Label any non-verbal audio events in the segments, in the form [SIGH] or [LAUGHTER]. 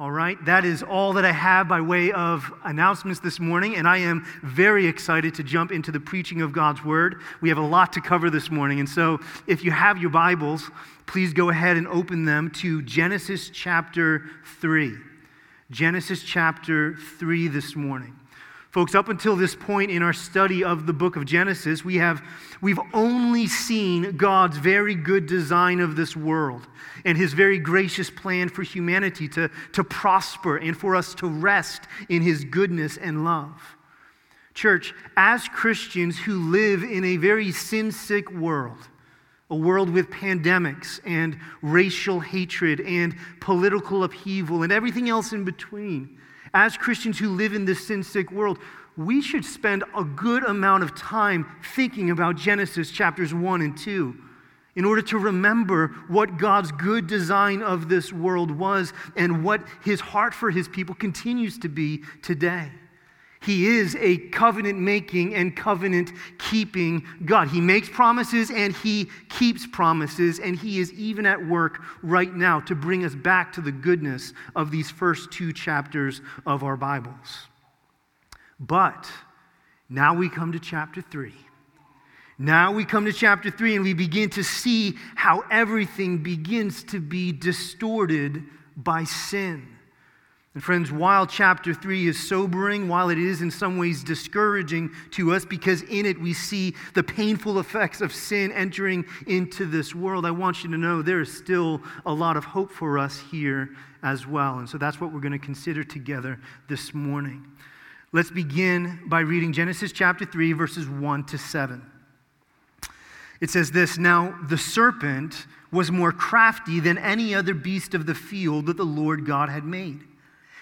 All right, that is all that I have by way of announcements this morning, and I am very excited to jump into the preaching of God's Word. We have a lot to cover this morning, and so if you have your Bibles, please go ahead and open them to Genesis chapter 3. Genesis chapter 3 this morning. Folks, up until this point in our study of the book of Genesis, we have we've only seen God's very good design of this world and his very gracious plan for humanity to, to prosper and for us to rest in his goodness and love. Church, as Christians who live in a very sin sick world, a world with pandemics and racial hatred and political upheaval and everything else in between, as Christians who live in this sin sick world, we should spend a good amount of time thinking about Genesis chapters 1 and 2 in order to remember what God's good design of this world was and what his heart for his people continues to be today. He is a covenant making and covenant keeping God. He makes promises and he keeps promises, and he is even at work right now to bring us back to the goodness of these first two chapters of our Bibles. But now we come to chapter three. Now we come to chapter three and we begin to see how everything begins to be distorted by sin. And friends, while chapter 3 is sobering, while it is in some ways discouraging to us because in it we see the painful effects of sin entering into this world, I want you to know there is still a lot of hope for us here as well. And so that's what we're going to consider together this morning. Let's begin by reading Genesis chapter 3, verses 1 to 7. It says this Now the serpent was more crafty than any other beast of the field that the Lord God had made.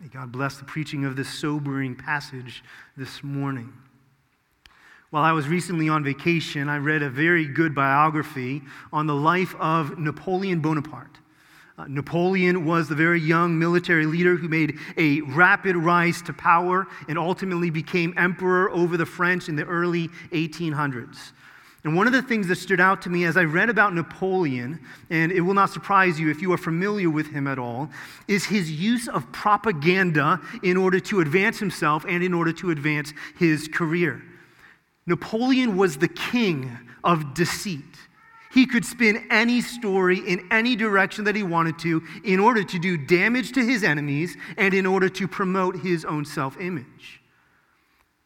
May God bless the preaching of this sobering passage this morning. While I was recently on vacation, I read a very good biography on the life of Napoleon Bonaparte. Uh, Napoleon was the very young military leader who made a rapid rise to power and ultimately became emperor over the French in the early 1800s. And one of the things that stood out to me as I read about Napoleon, and it will not surprise you if you are familiar with him at all, is his use of propaganda in order to advance himself and in order to advance his career. Napoleon was the king of deceit. He could spin any story in any direction that he wanted to in order to do damage to his enemies and in order to promote his own self image.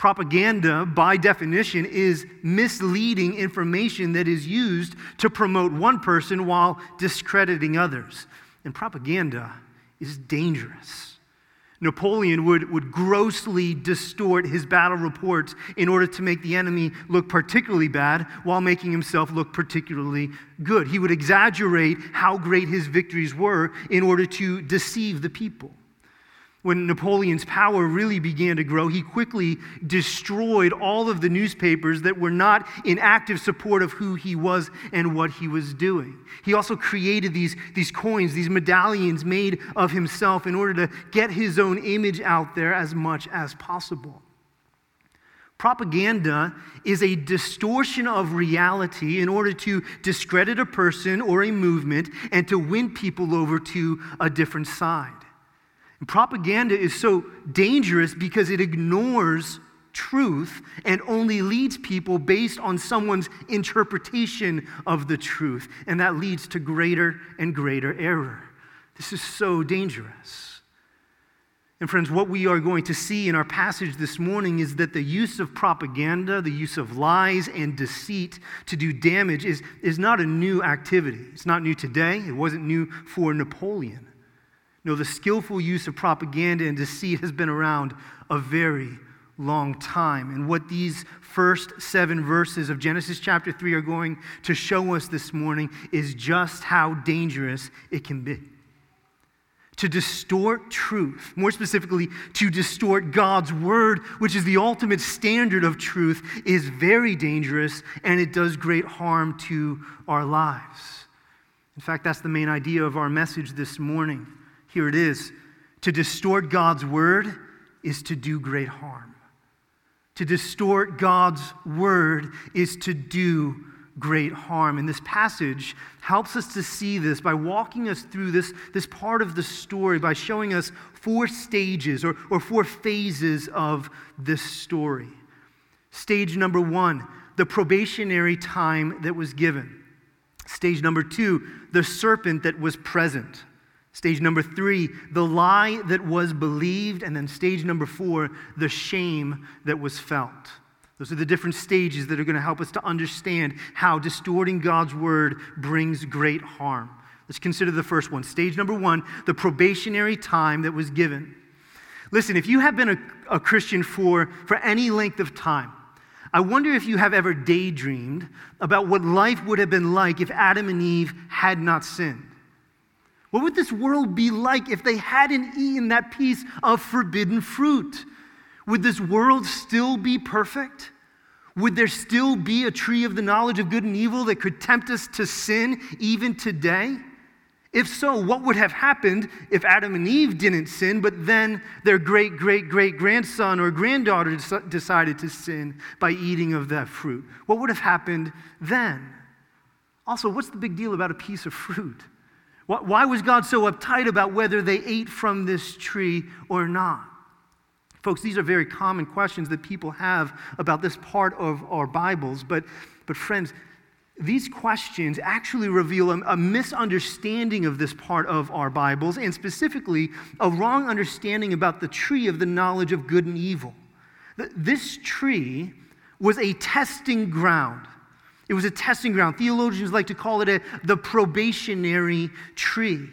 Propaganda, by definition, is misleading information that is used to promote one person while discrediting others. And propaganda is dangerous. Napoleon would, would grossly distort his battle reports in order to make the enemy look particularly bad while making himself look particularly good. He would exaggerate how great his victories were in order to deceive the people. When Napoleon's power really began to grow, he quickly destroyed all of the newspapers that were not in active support of who he was and what he was doing. He also created these, these coins, these medallions made of himself in order to get his own image out there as much as possible. Propaganda is a distortion of reality in order to discredit a person or a movement and to win people over to a different side. And propaganda is so dangerous because it ignores truth and only leads people based on someone's interpretation of the truth. And that leads to greater and greater error. This is so dangerous. And, friends, what we are going to see in our passage this morning is that the use of propaganda, the use of lies and deceit to do damage is, is not a new activity. It's not new today, it wasn't new for Napoleon. No, the skillful use of propaganda and deceit has been around a very long time. And what these first seven verses of Genesis chapter 3 are going to show us this morning is just how dangerous it can be to distort truth, more specifically, to distort God's word, which is the ultimate standard of truth, is very dangerous and it does great harm to our lives. In fact, that's the main idea of our message this morning. Here it is To distort God's word is to do great harm. To distort God's word is to do great harm. And this passage helps us to see this by walking us through this, this part of the story, by showing us four stages or, or four phases of this story. Stage number one, the probationary time that was given. Stage number two, the serpent that was present. Stage number three, the lie that was believed. And then stage number four, the shame that was felt. Those are the different stages that are going to help us to understand how distorting God's word brings great harm. Let's consider the first one. Stage number one the probationary time that was given. Listen, if you have been a, a Christian for, for any length of time, I wonder if you have ever daydreamed about what life would have been like if Adam and Eve had not sinned. What would this world be like if they hadn't eaten that piece of forbidden fruit? Would this world still be perfect? Would there still be a tree of the knowledge of good and evil that could tempt us to sin even today? If so, what would have happened if Adam and Eve didn't sin, but then their great, great, great grandson or granddaughter decided to sin by eating of that fruit? What would have happened then? Also, what's the big deal about a piece of fruit? Why was God so uptight about whether they ate from this tree or not? Folks, these are very common questions that people have about this part of our Bibles. But, but friends, these questions actually reveal a, a, misunderstanding of this part of our Bibles, and specifically a wrong understanding about the tree of the knowledge of good and evil. This tree was a testing ground. It was a testing ground. Theologians like to call it a, the probationary tree.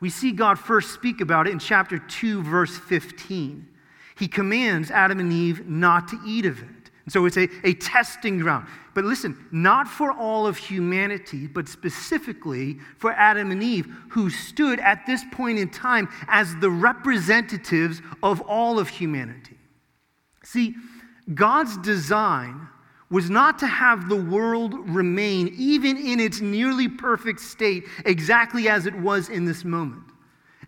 We see God first speak about it in chapter 2, verse 15 he commands Adam and Eve not to eat of it. And so it's a, a testing ground. But listen, not for all of humanity, but specifically for Adam and Eve, who stood at this point in time as the representatives of all of humanity. See, God's design was not to have the world remain, even in its nearly perfect state, exactly as it was in this moment.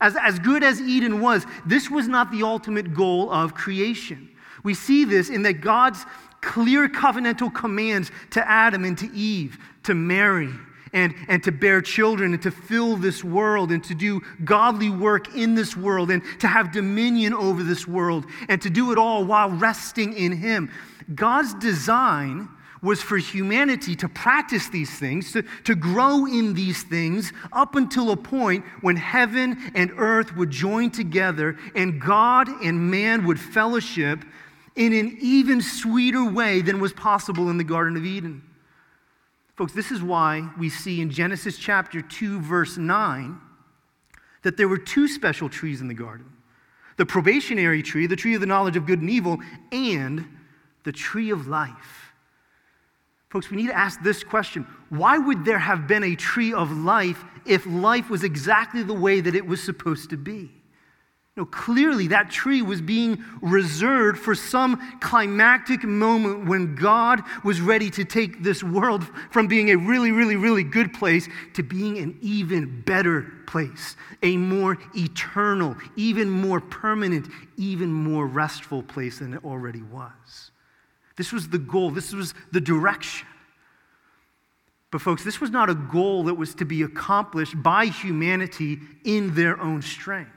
As, as good as Eden was, this was not the ultimate goal of creation. We see this in that God's clear covenantal commands to Adam and to Eve to marry and, and to bear children and to fill this world and to do godly work in this world and to have dominion over this world and to do it all while resting in Him. God's design was for humanity to practice these things, to, to grow in these things up until a point when heaven and earth would join together and God and man would fellowship in an even sweeter way than was possible in the Garden of Eden. Folks, this is why we see in Genesis chapter 2, verse 9, that there were two special trees in the garden the probationary tree, the tree of the knowledge of good and evil, and the tree of life. Folks, we need to ask this question Why would there have been a tree of life if life was exactly the way that it was supposed to be? No, clearly that tree was being reserved for some climactic moment when God was ready to take this world from being a really, really, really good place to being an even better place, a more eternal, even more permanent, even more restful place than it already was. This was the goal, this was the direction. But, folks, this was not a goal that was to be accomplished by humanity in their own strength.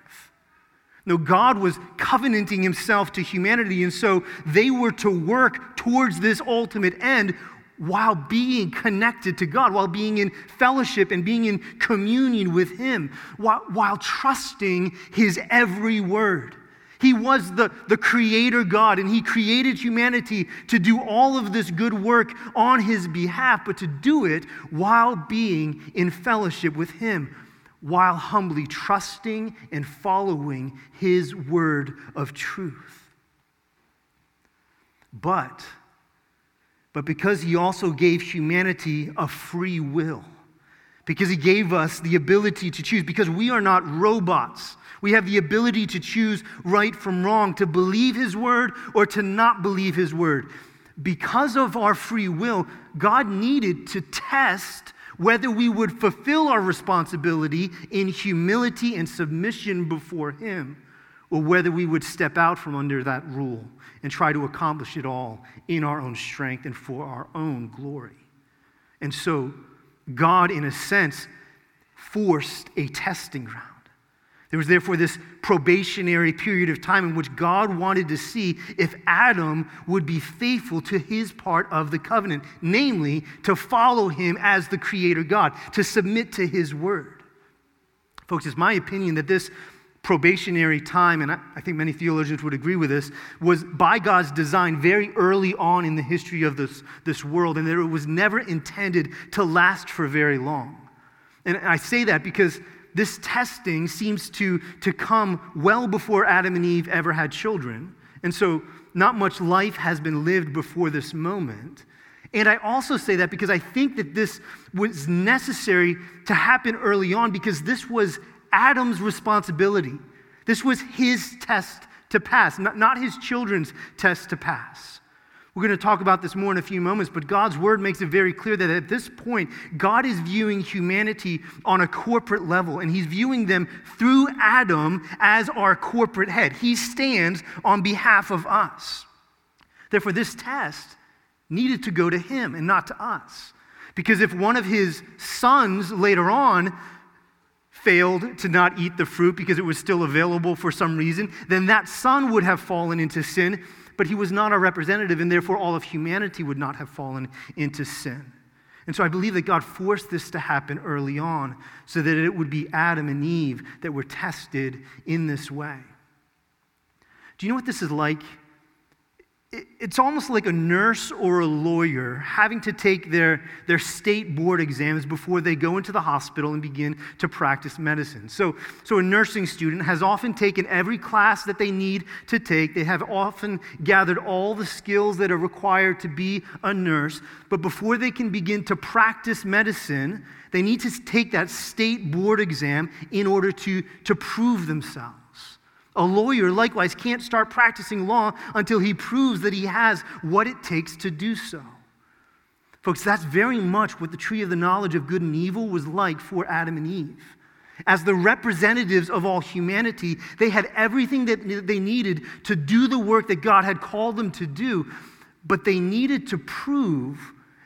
No, God was covenanting himself to humanity, and so they were to work towards this ultimate end while being connected to God, while being in fellowship and being in communion with Him, while, while trusting His every word. He was the, the creator God, and He created humanity to do all of this good work on His behalf, but to do it while being in fellowship with Him, while humbly trusting and following His word of truth. But, but because He also gave humanity a free will, because He gave us the ability to choose, because we are not robots we have the ability to choose right from wrong, to believe His word or to not believe His word. Because of our free will, God needed to test whether we would fulfill our responsibility in humility and submission before Him, or whether we would step out from under that rule and try to accomplish it all in our own strength and for our own glory. And so, God, in a sense, forced a testing ground. There was therefore this probationary period of time in which God wanted to see if Adam would be faithful to his part of the covenant, namely, to follow him as the creator God, to submit to his word. Folks, it's my opinion that this probationary time, and I think many theologians would agree with this, was by God's design very early on in the history of this, this world, and that it was never intended to last for very long. And I say that because this testing seems to, to come well before Adam and Eve ever had children. And so, not much life has been lived before this moment. And I also say that because I think that this was necessary to happen early on because this was Adam's responsibility. This was his test to pass, not, not his children's test to pass. We're going to talk about this more in a few moments, but God's word makes it very clear that at this point, God is viewing humanity on a corporate level, and He's viewing them through Adam as our corporate head. He stands on behalf of us. Therefore, this test needed to go to Him and not to us. Because if one of His sons later on failed to not eat the fruit because it was still available for some reason, then that son would have fallen into sin but he was not our representative, and therefore all of humanity would not have fallen into sin. And so I believe that God forced this to happen early on so that it would be Adam and Eve that were tested in this way. Do you know what this is like it's almost like a nurse or a lawyer having to take their, their state board exams before they go into the hospital and begin to practice medicine. So, so a nursing student has often taken every class that they need to take. They have often gathered all the skills that are required to be a nurse. But before they can begin to practice medicine, they need to take that state board exam in order to, to prove themselves. A lawyer, likewise, can't start practicing law until he proves that he has what it takes to do so. Folks, that's very much what the tree of the knowledge of good and evil was like for Adam and Eve. As the representatives of all humanity, they had everything that they needed to do the work that God had called them to do, but they needed to prove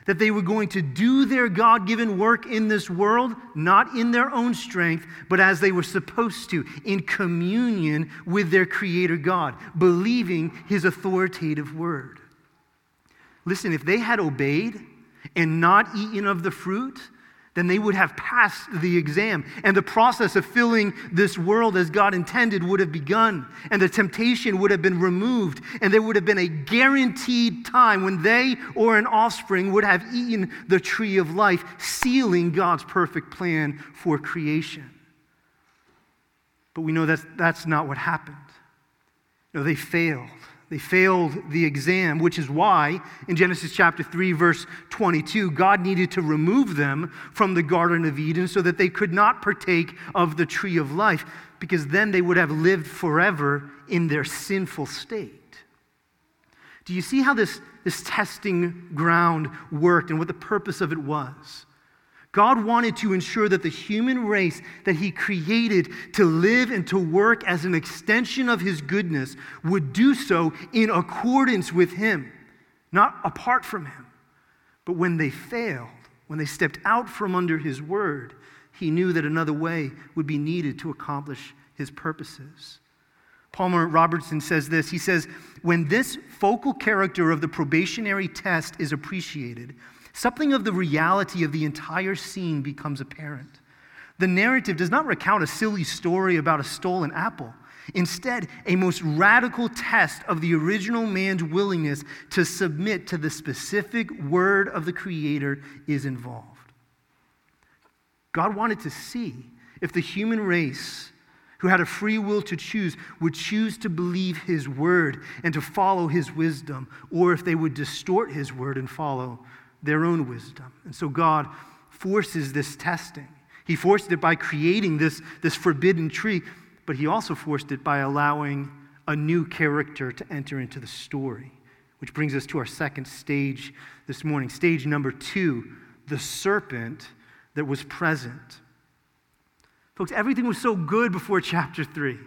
that they were going to do their God given work in this world, not in their own strength, but as they were supposed to, in communion with their Creator God, believing His authoritative word. Listen, if they had obeyed and not eaten of the fruit, then they would have passed the exam. And the process of filling this world as God intended would have begun. And the temptation would have been removed. And there would have been a guaranteed time when they or an offspring would have eaten the tree of life, sealing God's perfect plan for creation. But we know that that's not what happened. No, they failed. They failed the exam, which is why in Genesis chapter 3, verse 22, God needed to remove them from the Garden of Eden so that they could not partake of the tree of life, because then they would have lived forever in their sinful state. Do you see how this, this testing ground worked and what the purpose of it was? God wanted to ensure that the human race that He created to live and to work as an extension of His goodness would do so in accordance with Him, not apart from Him. But when they failed, when they stepped out from under His word, He knew that another way would be needed to accomplish His purposes. Palmer Robertson says this He says, When this focal character of the probationary test is appreciated, something of the reality of the entire scene becomes apparent. The narrative does not recount a silly story about a stolen apple. Instead, a most radical test of the original man's willingness to submit to the specific word of the Creator is involved. God wanted to see if the human race, who had a free will to choose, would choose to believe His word and to follow His wisdom, or if they would distort His word and follow their own wisdom. And so God forces this testing. He forced it by creating this, this forbidden tree but he also forced it by allowing a new character to enter into the story. Which brings us to our second stage this morning. Stage number two the serpent that was present. Folks, everything was so good before chapter three.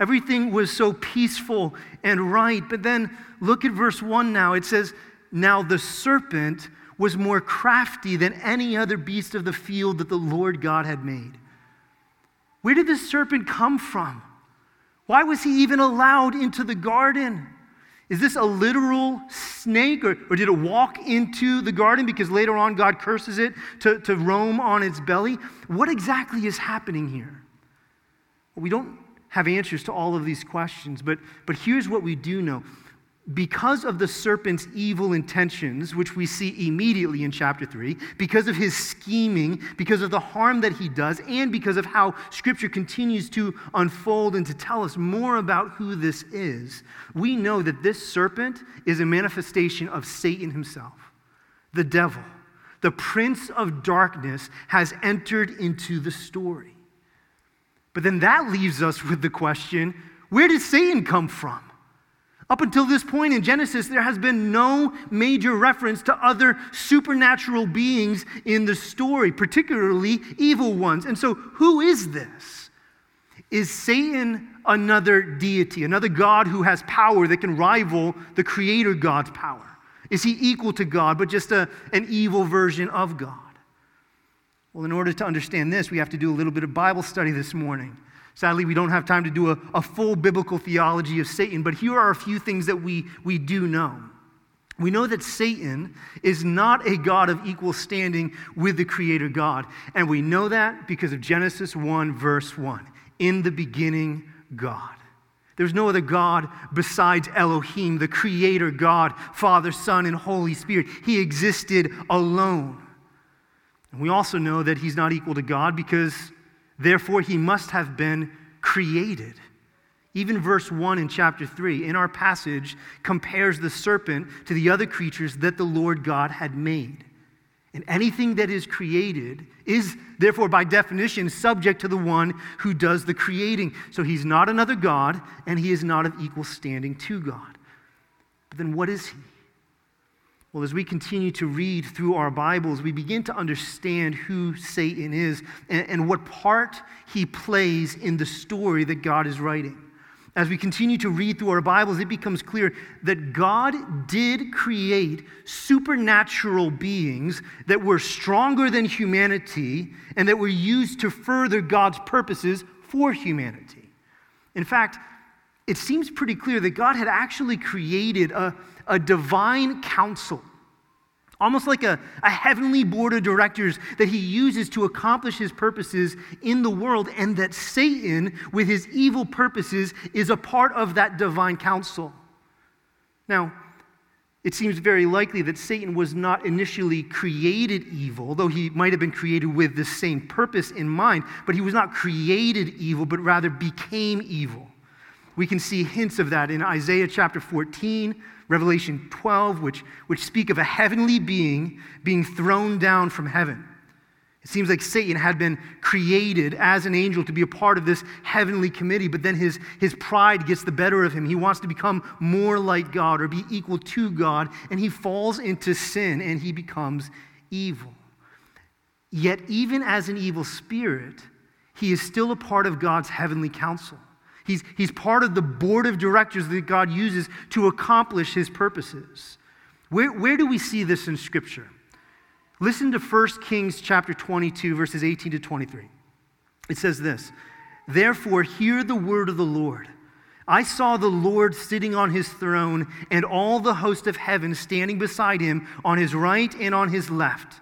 Everything was so peaceful and right. But then look at verse one now. It says, Now the serpent was more crafty than any other beast of the field that the Lord God had made. Where did the serpent come from? Why was he even allowed into the garden? Is this a literal snake, or, or did it walk into the garden because later on God curses it to, to roam on its belly? What exactly is happening here? We don't have answers to all of these questions, but, but here's what we do know because of the serpent's evil intentions, which we see immediately in chapter 3, because of his scheming, because of the harm that he does, and because of how scripture continues to unfold and to tell us more about who this is, we know that this serpent is a manifestation of Satan himself, the devil. The prince of darkness has entered into the story. But then that leaves us with the question where did Satan come from? Up until this point in Genesis, there has been no major reference to other supernatural beings in the story, particularly evil ones. And so, who is this? Is Satan another deity, another God who has power that can rival the Creator God's power? Is he equal to God, but just a, an evil version of God? Well, in order to understand this, we have to do a little bit of Bible study this morning. Sadly, we don't have time to do a, a full biblical theology of Satan, but here are a few things that we, we do know. We know that Satan is not a God of equal standing with the Creator God. And we know that because of Genesis 1, verse 1. In the beginning, God. There's no other God besides Elohim, the Creator God, Father, Son, and Holy Spirit. He existed alone. And we also know that He's not equal to God because Therefore, he must have been created. Even verse 1 in chapter 3 in our passage compares the serpent to the other creatures that the Lord God had made. And anything that is created is, therefore, by definition, subject to the one who does the creating. So he's not another God, and he is not of equal standing to God. But then what is he? Well, as we continue to read through our Bibles, we begin to understand who Satan is and, and, what part he plays in the story that God is writing. As we continue to read through our Bibles, it becomes clear that God did create supernatural beings that were stronger than humanity and that were used to further God's purposes for humanity. In fact, it seems pretty clear that God had actually created a a divine council, almost like a, a heavenly board of directors that he uses to accomplish his purposes in the world, and that Satan, with his evil purposes, is a part of that divine council. Now, it seems very likely that Satan was not initially created evil, though he might have been created with the same purpose in mind, but he was not created evil, but rather became evil. We can see hints of that in Isaiah chapter 14, Revelation 12, which, which speak of a heavenly being being thrown down from heaven. It seems like Satan had been created as an angel to be a part of this heavenly committee, but then his, his pride gets the better of him. He wants to become more like God or be equal to God, and he falls into sin and he becomes evil. Yet, even as an evil spirit, he is still a part of God's heavenly council. He's, he's part of the board of directors that God uses to accomplish his purposes. Where, where do we see this in Scripture? Listen to 1 Kings chapter 22, verses 18 to 23. It says this Therefore, hear the word of the Lord. I saw the Lord sitting on his throne, and all the host of heaven standing beside him on his right and on his left.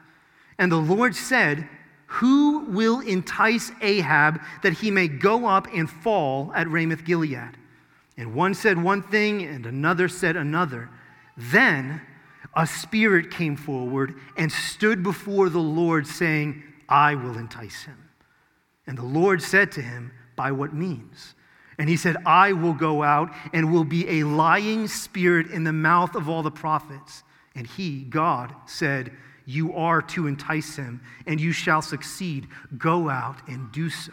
And the Lord said, Who will entice Ahab that he may go up and fall at Ramoth Gilead? And one said one thing, and another said another. Then a spirit came forward and stood before the Lord, saying, I will entice him. And the Lord said to him, By what means? And he said, I will go out and will be a lying spirit in the mouth of all the prophets. And he, God, said, You are to entice him, and you shall succeed. Go out and do so.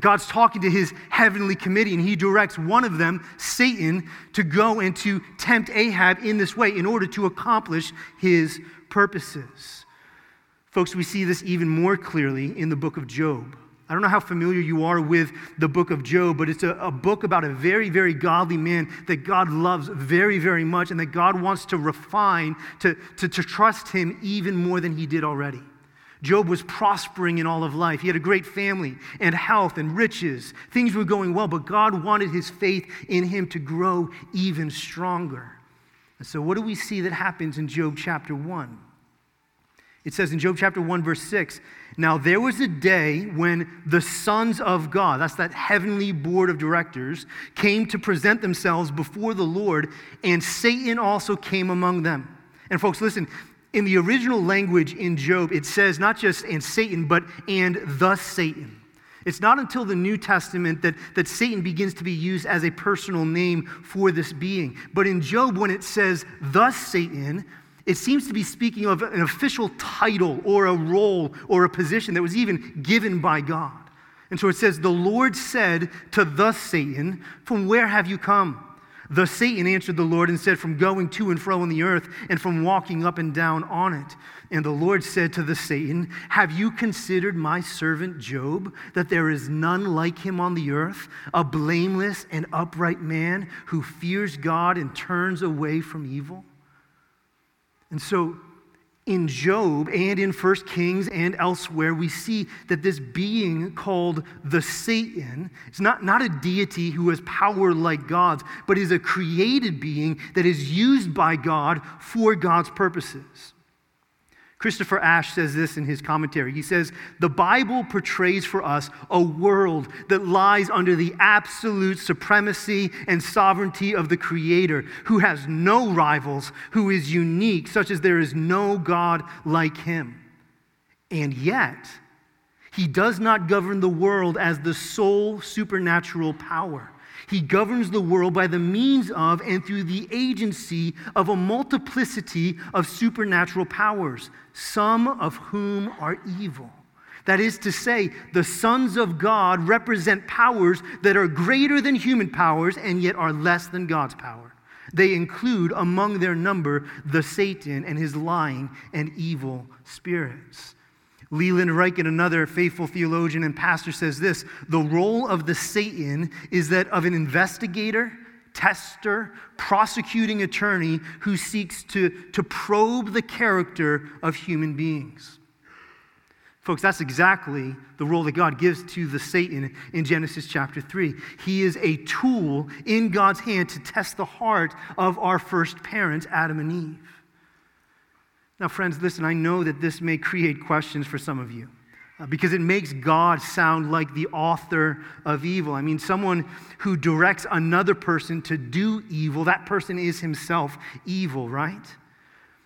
God's talking to his heavenly committee, and he directs one of them, Satan, to go and to tempt Ahab in this way in order to accomplish his purposes. Folks, we see this even more clearly in the book of Job. I don't know how familiar you are with the book of Job, but it's a, a, book about a very, very godly man that God loves very, very much and that God wants to refine to, to, to trust him even more than he did already. Job was prospering in all of life. He had a great family and health and riches. Things were going well, but God wanted his faith in him to grow even stronger. And so, what do we see that happens in Job chapter 1? It says in Job chapter 1, verse 6 Now there was a day when the sons of God, that's that heavenly board of directors, came to present themselves before the Lord, and Satan also came among them. And, folks, listen, in the original language in Job, it says not just and Satan, but and the Satan. It's not until the New Testament that, that Satan begins to be used as a personal name for this being. But in Job, when it says the Satan, it seems to be speaking of an official title or a role or a position that was even given by God. And so it says, The Lord said to the Satan, From where have you come? The Satan answered the Lord and said, From going to and fro on the earth and from walking up and down on it. And the Lord said to the Satan, Have you considered my servant Job, that there is none like him on the earth, a blameless and upright man who fears God and turns away from evil? And so in Job and in 1 Kings and elsewhere, we see that this being called the Satan is not, not a deity who has power like God's, but is a created being that is used by God for God's purposes. Christopher Ash says this in his commentary. He says, The Bible portrays for us a world that lies under the absolute supremacy and sovereignty of the Creator, who has no rivals, who is unique, such as there is no God like him. And yet, he does not govern the world as the sole supernatural power. He governs the world by the means of and through the agency of a multiplicity of supernatural powers, some of whom are evil. That is to say, the sons of God represent powers that are greater than human powers and yet are less than God's power. They include among their number the Satan and his lying and evil spirits. Leland Ryken, another faithful theologian and pastor, says this The role of the Satan is that of an investigator, tester, prosecuting attorney who seeks to, to probe the character of human beings. Folks, that's exactly the role that God gives to the Satan in Genesis chapter 3. He is a tool in God's hand to test the heart of our first parents, Adam and Eve. Now, friends, listen, I know that this may create questions for some of you uh, because it makes God sound like the author of evil. I mean, someone who directs another person to do evil, that person is himself evil, right?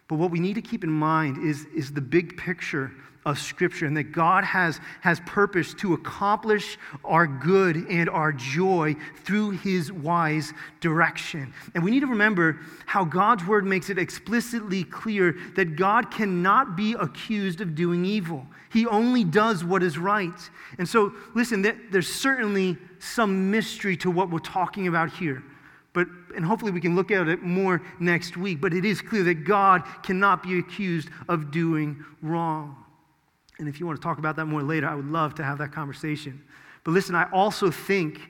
But what we need to keep in mind is, is the big picture of Scripture and that God has, has purpose to accomplish our good and our joy through His wise direction. And we need to remember how God's Word makes it explicitly clear that God cannot be accused of doing evil. He only does what is right. And so, listen, there's certainly some mystery to what we're talking about here. But, and hopefully we can look at it more next week. But it is clear that God cannot be accused of doing wrong. And if you want to talk about that more later, I would love to have that conversation. But listen, I also think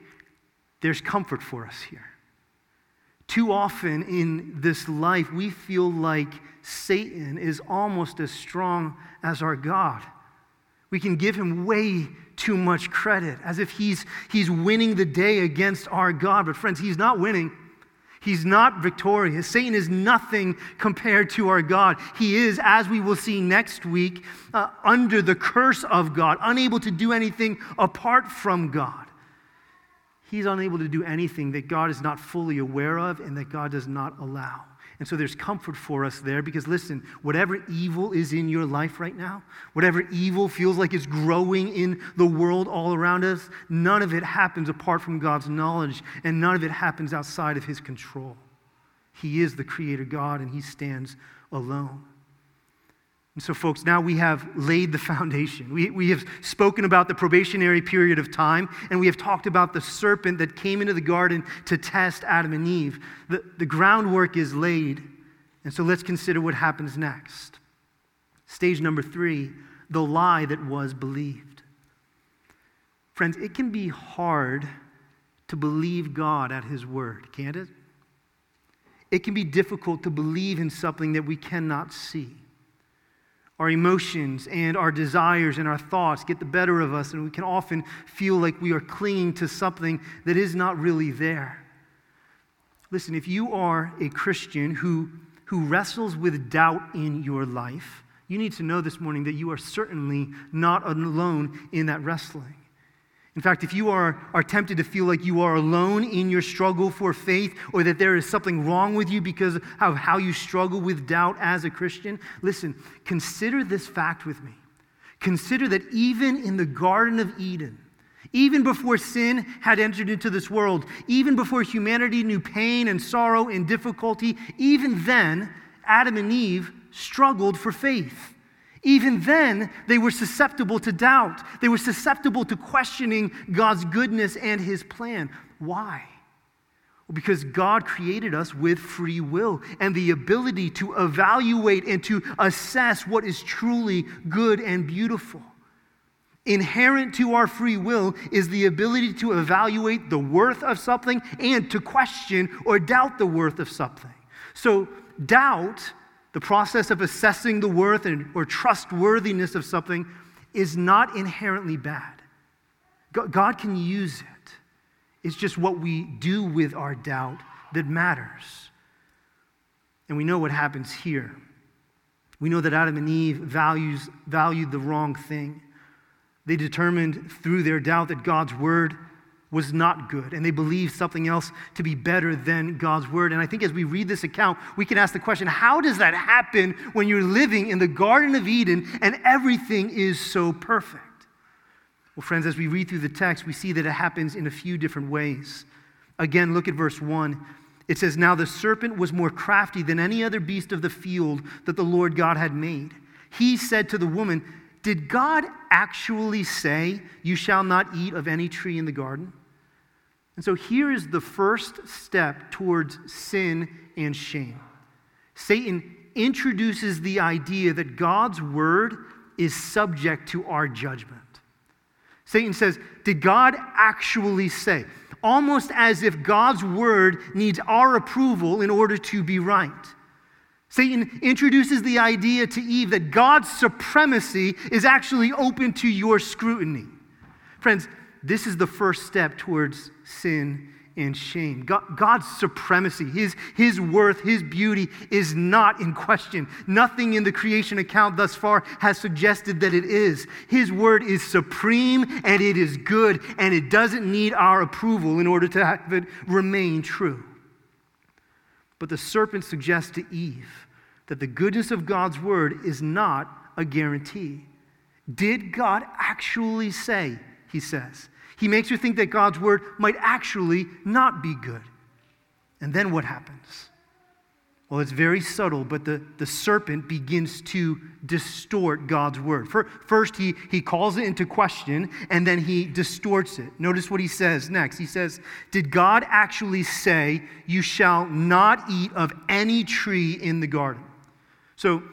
there's comfort for us here. Too often in this life, we feel like Satan is almost as strong as our God. We can give him way too much credit, as if he's, he's winning the day against our God. But, friends, he's not winning. He's not victorious. Satan is nothing compared to our God. He is, as we will see next week, uh, under the curse of God, unable to do anything apart from God. He's unable to do anything that God is not fully aware of and that God does not allow. And so there's comfort for us there because listen, whatever evil is in your life right now, whatever evil feels like it's growing in the world all around us, none of it happens apart from God's knowledge and none of it happens outside of his control. He is the creator God and he stands alone. And so, folks, now we have laid the foundation. We, we have spoken about the probationary period of time, and we have talked about the serpent that came into the garden to test Adam and Eve. The, the groundwork is laid, and so let's consider what happens next. Stage number three the lie that was believed. Friends, it can be hard to believe God at His word, can't it? It can be difficult to believe in something that we cannot see our emotions and our desires and our thoughts get the better of us, and we can often feel like we are clinging to something that is not really there. Listen, if you are a Christian who, who wrestles with doubt in your life, you need to know this morning that you are certainly not alone in that wrestling. In fact, if you are, are tempted to feel like you are alone in your struggle for faith or that there is something wrong with you because of how you struggle with doubt as a Christian, listen, consider this fact with me. Consider that even in the Garden of Eden, even before sin had entered into this world, even before humanity knew pain and sorrow and difficulty, even then, Adam and Eve struggled for faith. Even then, they were susceptible to doubt. They were susceptible to questioning God's goodness and his plan. Why? Well, because God created us with free will and the ability to evaluate and to assess what is truly good and beautiful. Inherent to our free will is the ability to evaluate the worth of something and to question or doubt the worth of something. So, doubt the process of assessing the worth and, or trustworthiness of something is not inherently bad. God can use it. It's just what we do with our doubt that matters. And we know what happens here. We know that Adam and Eve values, valued the wrong thing. They determined through their doubt that God's word was not good, and they believed something else to be better than God's word. And I think as we read this account, we can ask the question how does that happen when you're living in the Garden of Eden and everything is so perfect? Well, friends, as we read through the text, we see that it happens in a few different ways. Again, look at verse 1. It says, Now the serpent was more crafty than any other beast of the field that the Lord God had made. He said to the woman, Did God actually say, You shall not eat of any tree in the garden? And so here is the first step towards sin and shame. Satan introduces the idea that God's word is subject to our judgment. Satan says, Did God actually say? Almost as if God's word needs our approval in order to be right. Satan introduces the idea to Eve that God's supremacy is actually open to your scrutiny. Friends, this is the first step towards sin and shame. God, God's supremacy, his, his worth, His beauty is not in question. Nothing in the creation account thus far has suggested that it is. His word is supreme and it is good, and it doesn't need our approval in order to have it remain true. But the serpent suggests to Eve that the goodness of God's word is not a guarantee. Did God actually say, he says, he makes you think that God's word might actually not be good. And then what happens? Well, it's very subtle, but the, the serpent begins to distort God's word. First, he, he calls it into question, and then he distorts it. Notice what he says next. He says, Did God actually say, You shall not eat of any tree in the garden? So,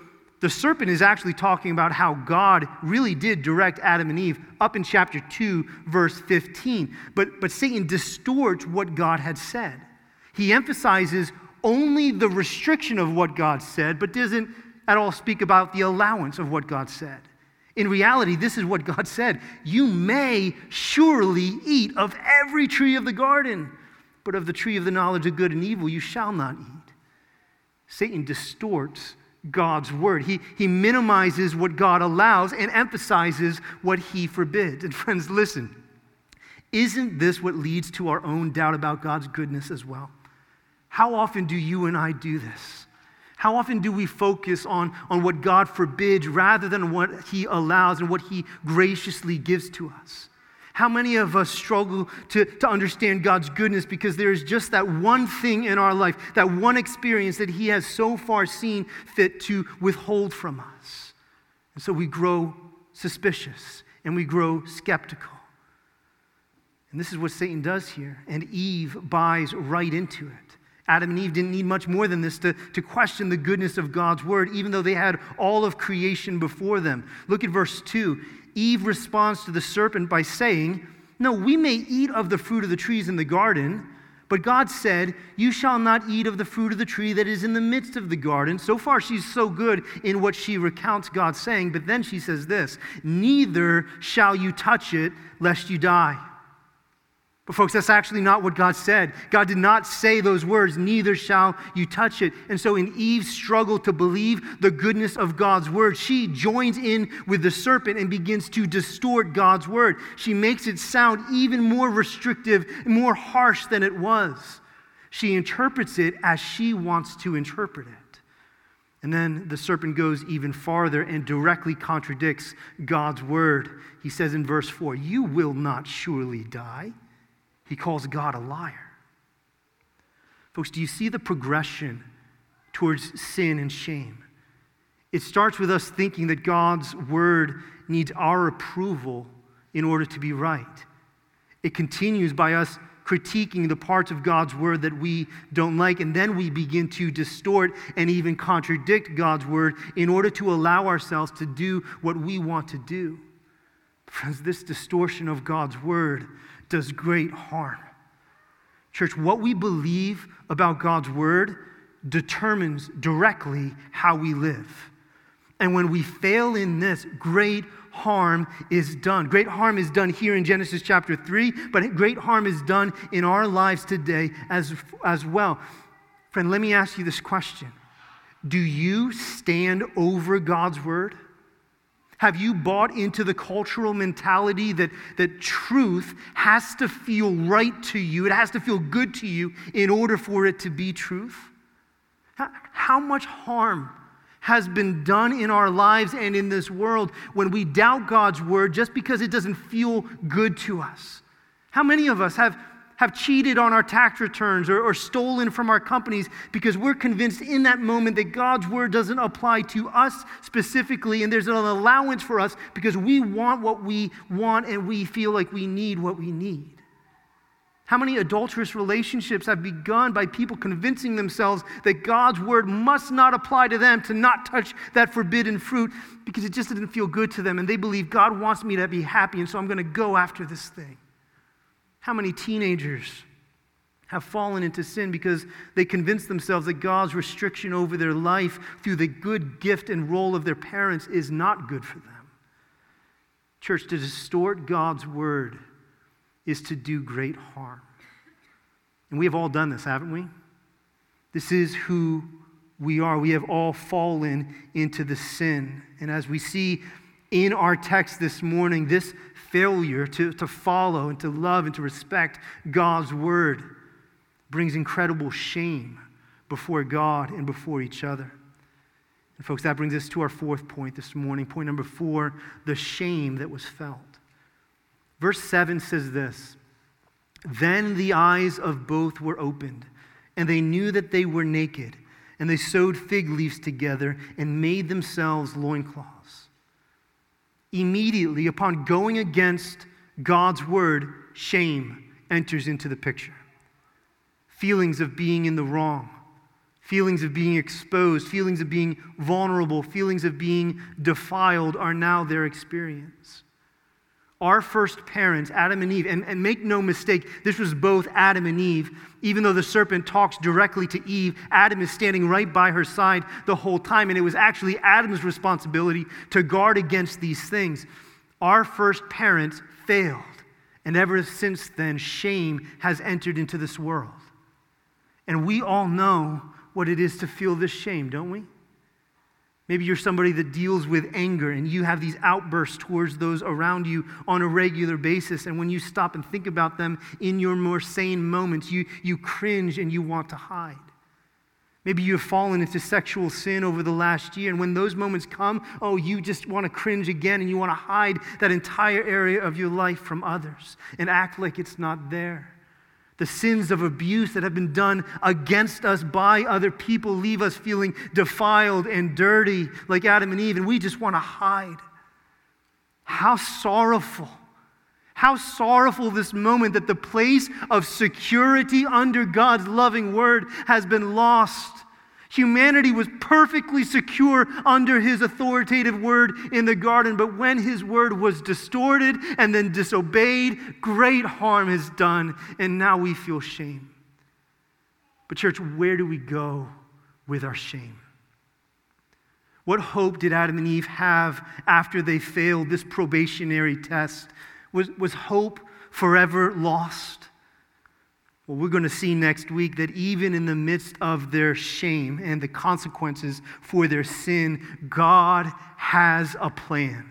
the serpent is actually talking about how God really did direct Adam and Eve up in chapter 2, verse 15. But, but Satan distorts what God had said. He emphasizes only the restriction of what God said, but doesn't at all speak about the allowance of what God said. In reality, this is what God said You may surely eat of every tree of the garden. but of the tree of the knowledge of good and evil you shall not eat. Satan distorts God's word. He, he minimizes what God allows and emphasizes what he forbids. And [LAUGHS] friends, listen, isn't this what leads to our own doubt about God's goodness as well? How often do you and I do this? How often do we focus on, on what God forbids rather than what He allows and what He graciously gives to us? How many of us struggle to, to understand God's goodness because there is just that one thing in our life, that one experience that He has so far seen fit to withhold from us? And so we grow suspicious and we grow skeptical. And this is what Satan does here. And Eve buys right into it. Adam and Eve didn't need much more than this to, to question the goodness of God's word, even though they had all of creation before them. Look at verse 2. Eve responds to the serpent by saying, No, we may eat of the fruit of the trees in the garden, but God said, You shall not eat of the fruit of the tree that is in the midst of the garden. So far, she's so good in what she recounts God saying, but then she says this Neither shall you touch it, lest you die. But, folks, that's actually not what God said. God did not say those words, neither shall you touch it. And so, in Eve's struggle to believe the goodness of God's word, she joins in with the serpent and begins to distort God's word. She makes it sound even more restrictive, more harsh than it was. She interprets it as she wants to interpret it. And then the serpent goes even farther and directly contradicts God's word. He says in verse 4, You will not surely die. He calls God a liar. Folks, do you see the progression towards sin and shame? It starts with us thinking that God's word needs our approval in order to be right. It continues by us critiquing the parts of God's word that we don't like, and then we begin to distort and even contradict God's word in order to allow ourselves to do what we want to do. Friends, this distortion of God's word does great harm. Church, what we believe about God's word determines directly how we live. And when we fail in this, great harm is done. Great harm is done here in Genesis chapter 3, but great harm is done in our lives today as, as well. Friend, let me ask you this question Do you stand over God's word? Have you bought into the cultural mentality that, that truth has to feel right to you? It has to feel good to you in order for it to be truth? How, how much harm has been done in our lives and in this world when we doubt God's word just because it doesn't feel good to us? How many of us have have cheated on our tax returns or, or, stolen from our companies because we're convinced in that moment that God's word doesn't apply to us specifically, and there's an allowance for us because we want what we want and we feel like we need what we need. How many adulterous relationships have begun by people convincing themselves that God's word must not apply to them to not touch that forbidden fruit because it just didn't feel good to them and they believe God wants me to be happy and so I'm going to go after this thing? How many teenagers have fallen into sin because they convince themselves that God's restriction over their life through the good gift and role of their parents is not good for them? Church, to distort God's word is to do great harm. And we have all done this, haven't we? This is who we are. We have all fallen into the sin. And as we see in our text this morning, this failure to, to follow and to love and to respect God's word brings incredible shame before God and before each other. And, folks, that brings us to our fourth point this morning. Point number four the shame that was felt. Verse 7 says this Then the eyes of both were opened, and they knew that they were naked, and they sewed fig leaves together and made themselves loincloths immediately upon going against God's word, shame enters into the picture. Feelings of being in the wrong, feelings of being exposed, feelings of being vulnerable, feelings of being defiled are now their experience our first parents, Adam and Eve, and, and make no mistake, this was both Adam and Eve. Even though the serpent talks directly to Eve, Adam is standing right by her side the whole time, and it was actually Adam's responsibility to guard against these things. Our first parents failed, and ever since then, shame has entered into this world. And we all know what it is to feel this shame, don't we? Maybe you're somebody that deals with anger and you have these outbursts towards those around you on a regular basis. And when you stop and think about them in your more sane moments, you, you cringe and you want to hide. Maybe you have fallen into sexual sin over the last year, and when those moments come, oh, you just want to cringe again and you want to hide that entire area of your life from others and act like it's not there. The sins of abuse that have been done against us by other people leave us feeling defiled and dirty like Adam and Eve, and we just want to hide. How sorrowful. How sorrowful this moment that the place of security under God's loving word has been lost. Humanity was perfectly secure under his authoritative word in the garden, but when his word was distorted and then disobeyed, great harm is done, and now we feel shame. But, church, where do we go with our shame? What hope did Adam and Eve have after they failed this probationary test? Was, was hope forever lost? Well, we're going to see next week that even in the midst of their shame and the consequences for their sin, God has a plan.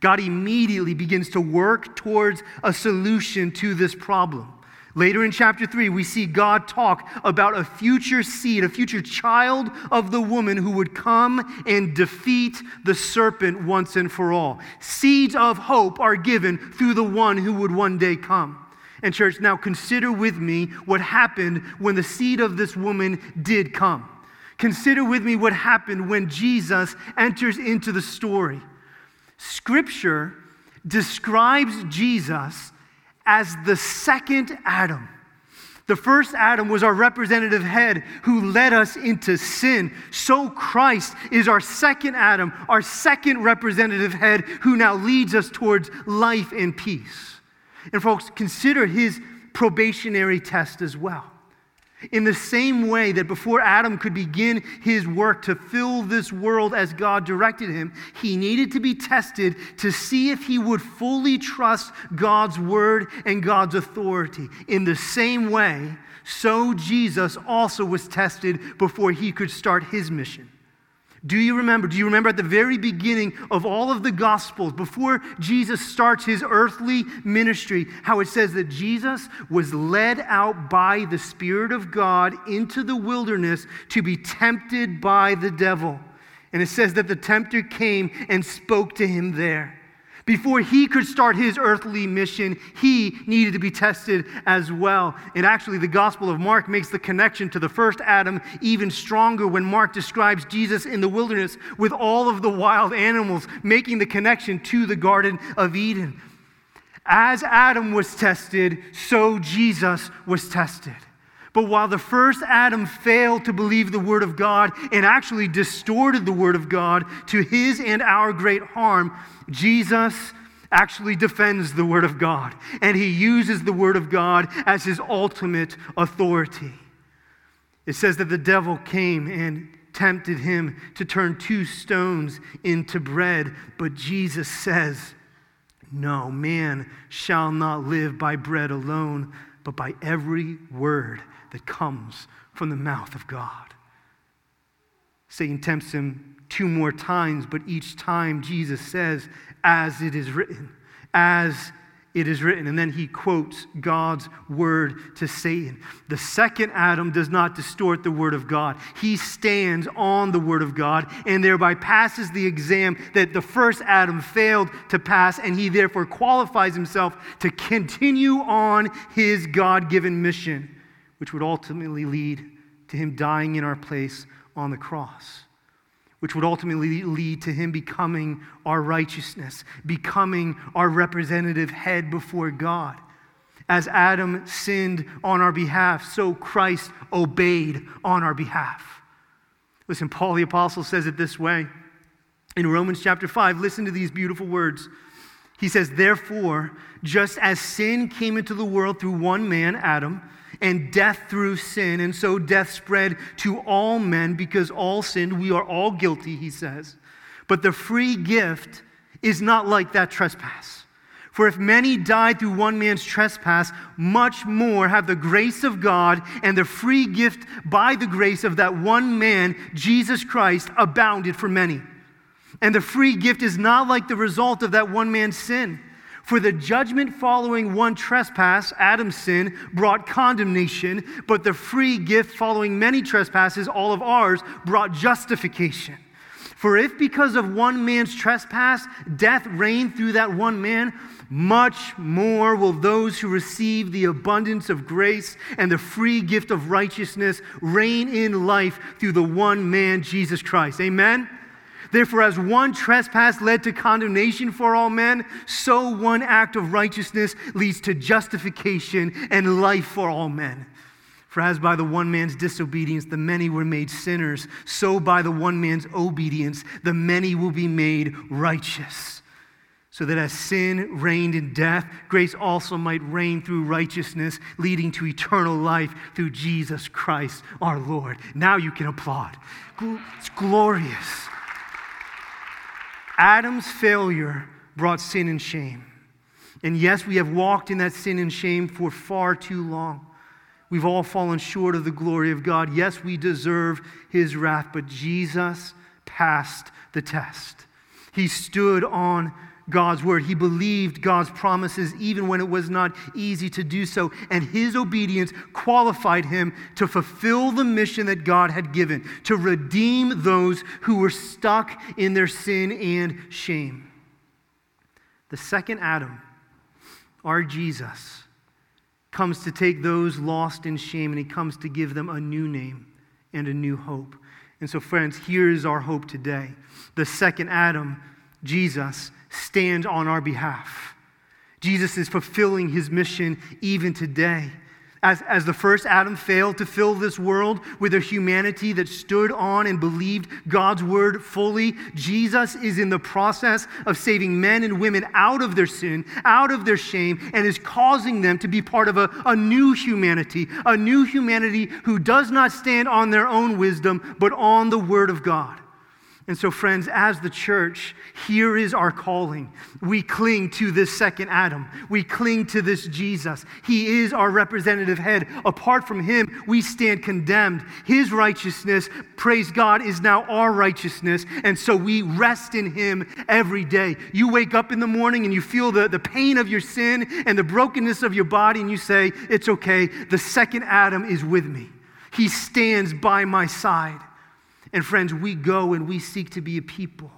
God immediately begins to work towards a solution to this problem. Later in chapter 3, we see God talk about a future seed, a future child of the woman who would come and defeat the serpent once and for all. Seeds of hope are given through the one who would one day come. And, church, now consider with me what happened when the seed of this woman did come. Consider with me what happened when Jesus enters into the story. Scripture describes Jesus as the second Adam. The first Adam was our representative head who led us into sin. So Christ is our second Adam, our second representative head who now leads us towards life and peace. And folks, consider his probationary test as well. In the same way that before Adam could begin his work to fill this world as God directed him, he needed to be tested to see if he would fully trust God's word and God's authority. In the same way, so Jesus also was tested before he could start his mission. Do you remember? Do you remember at the very beginning of all of the Gospels, before Jesus starts his earthly ministry, how it says that Jesus was led out by the Spirit of God into the wilderness to be tempted by the devil? And it says that the tempter came and spoke to him there. Before he could start his earthly mission, he needed to be tested as well. And actually, the Gospel of Mark makes the connection to the first Adam even stronger when Mark describes Jesus in the wilderness with all of the wild animals, making the connection to the Garden of Eden. As Adam was tested, so Jesus was tested. But while the first Adam failed to believe the Word of God and actually distorted the Word of God to his and our great harm, Jesus actually defends the Word of God, and he uses the Word of God as his ultimate authority. It says that the devil came and tempted him to turn two stones into bread, but Jesus says, No, man shall not live by bread alone, but by every word that comes from the mouth of God. Satan tempts him two more times, but each time Jesus says, as it is written, as it is written. And then he quotes God's word to Satan. The second Adam does not distort the word of God, he stands on the word of God and thereby passes the exam that the first Adam failed to pass, and he therefore qualifies himself to continue on his God given mission, which would ultimately lead to him dying in our place on the cross which would ultimately lead to him becoming our righteousness, becoming our representative head before God. As Adam sinned on our behalf, so Christ obeyed on our behalf. Listen, Paul the Apostle says it this way in Romans chapter 5. Listen to these beautiful words. He says, Therefore, just as sin came into the world through one man, Adam, and death through sin. And so death spread to all men because all sinned. We are all guilty, he says. But the free gift is not like that trespass. For if many died through one man's trespass, much more have the grace of God and the free gift by the grace of that one man, Jesus Christ, abounded for many. And the free gift is not like the result of that one man's sin. For the judgment following one trespass, Adam's sin, brought condemnation, but the free gift following many trespasses, all of ours, brought justification. For if because of one man's trespass death reigned through that one man, much more will those who receive the abundance of grace and the free gift of righteousness reign in life through the one man, Jesus Christ. Amen? Therefore, as one trespass led to condemnation for all men, so one act of righteousness leads to justification and life for all men. For as by the one man's disobedience the many were made sinners, so by the one man's obedience the many will be made righteous. So that as sin reigned in death, grace also might reign through righteousness, leading to eternal life through Jesus Christ our Lord. Now you can applaud. It's glorious. Adam's failure brought sin and shame. And yes, we have walked in that sin and shame for far too long. We've all fallen short of the glory of God. Yes, we deserve his wrath, but Jesus passed the test. He stood on God's word. He believed God's promises even when it was not easy to do so. And his obedience qualified him to fulfill the mission that God had given, to redeem those who were stuck in their sin and shame. The second Adam, our Jesus, comes to take those lost in shame and he comes to give them a new name and a new hope. And so, friends, here is our hope today. The second Adam, Jesus, stands on our behalf. Jesus is fulfilling his mission even today. As, as the first Adam failed to fill this world with a humanity that stood on and believed God's word fully, Jesus is in the process of saving men and women out of their sin, out of their shame, and is causing them to be part of a, a new humanity, a new humanity who does not stand on their own wisdom, but on the word of God. And so, friends, as the church, here is our calling. We cling to this second Adam. We cling to this Jesus. He is our representative head. Apart from him, we stand condemned. His righteousness, praise God, is now our righteousness. And so we rest in him every day. You wake up in the morning and you feel the, the pain of your sin and the brokenness of your body, and you say, It's okay. The second Adam is with me, he stands by my side. And friends, we go and we seek to be a people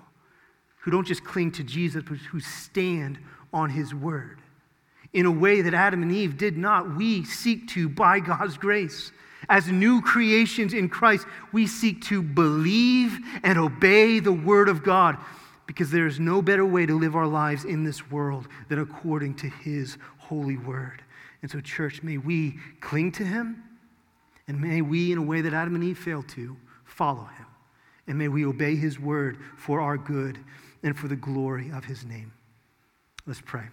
who don't just cling to Jesus, but who stand on his word. In a way that Adam and Eve did not, we seek to, by God's grace, as new creations in Christ, we seek to believe and obey the word of God because there is no better way to live our lives in this world than according to his holy word. And so, church, may we cling to him and may we, in a way that Adam and Eve failed to, follow him. And may we obey his word for our good and for the glory of his name. Let's pray.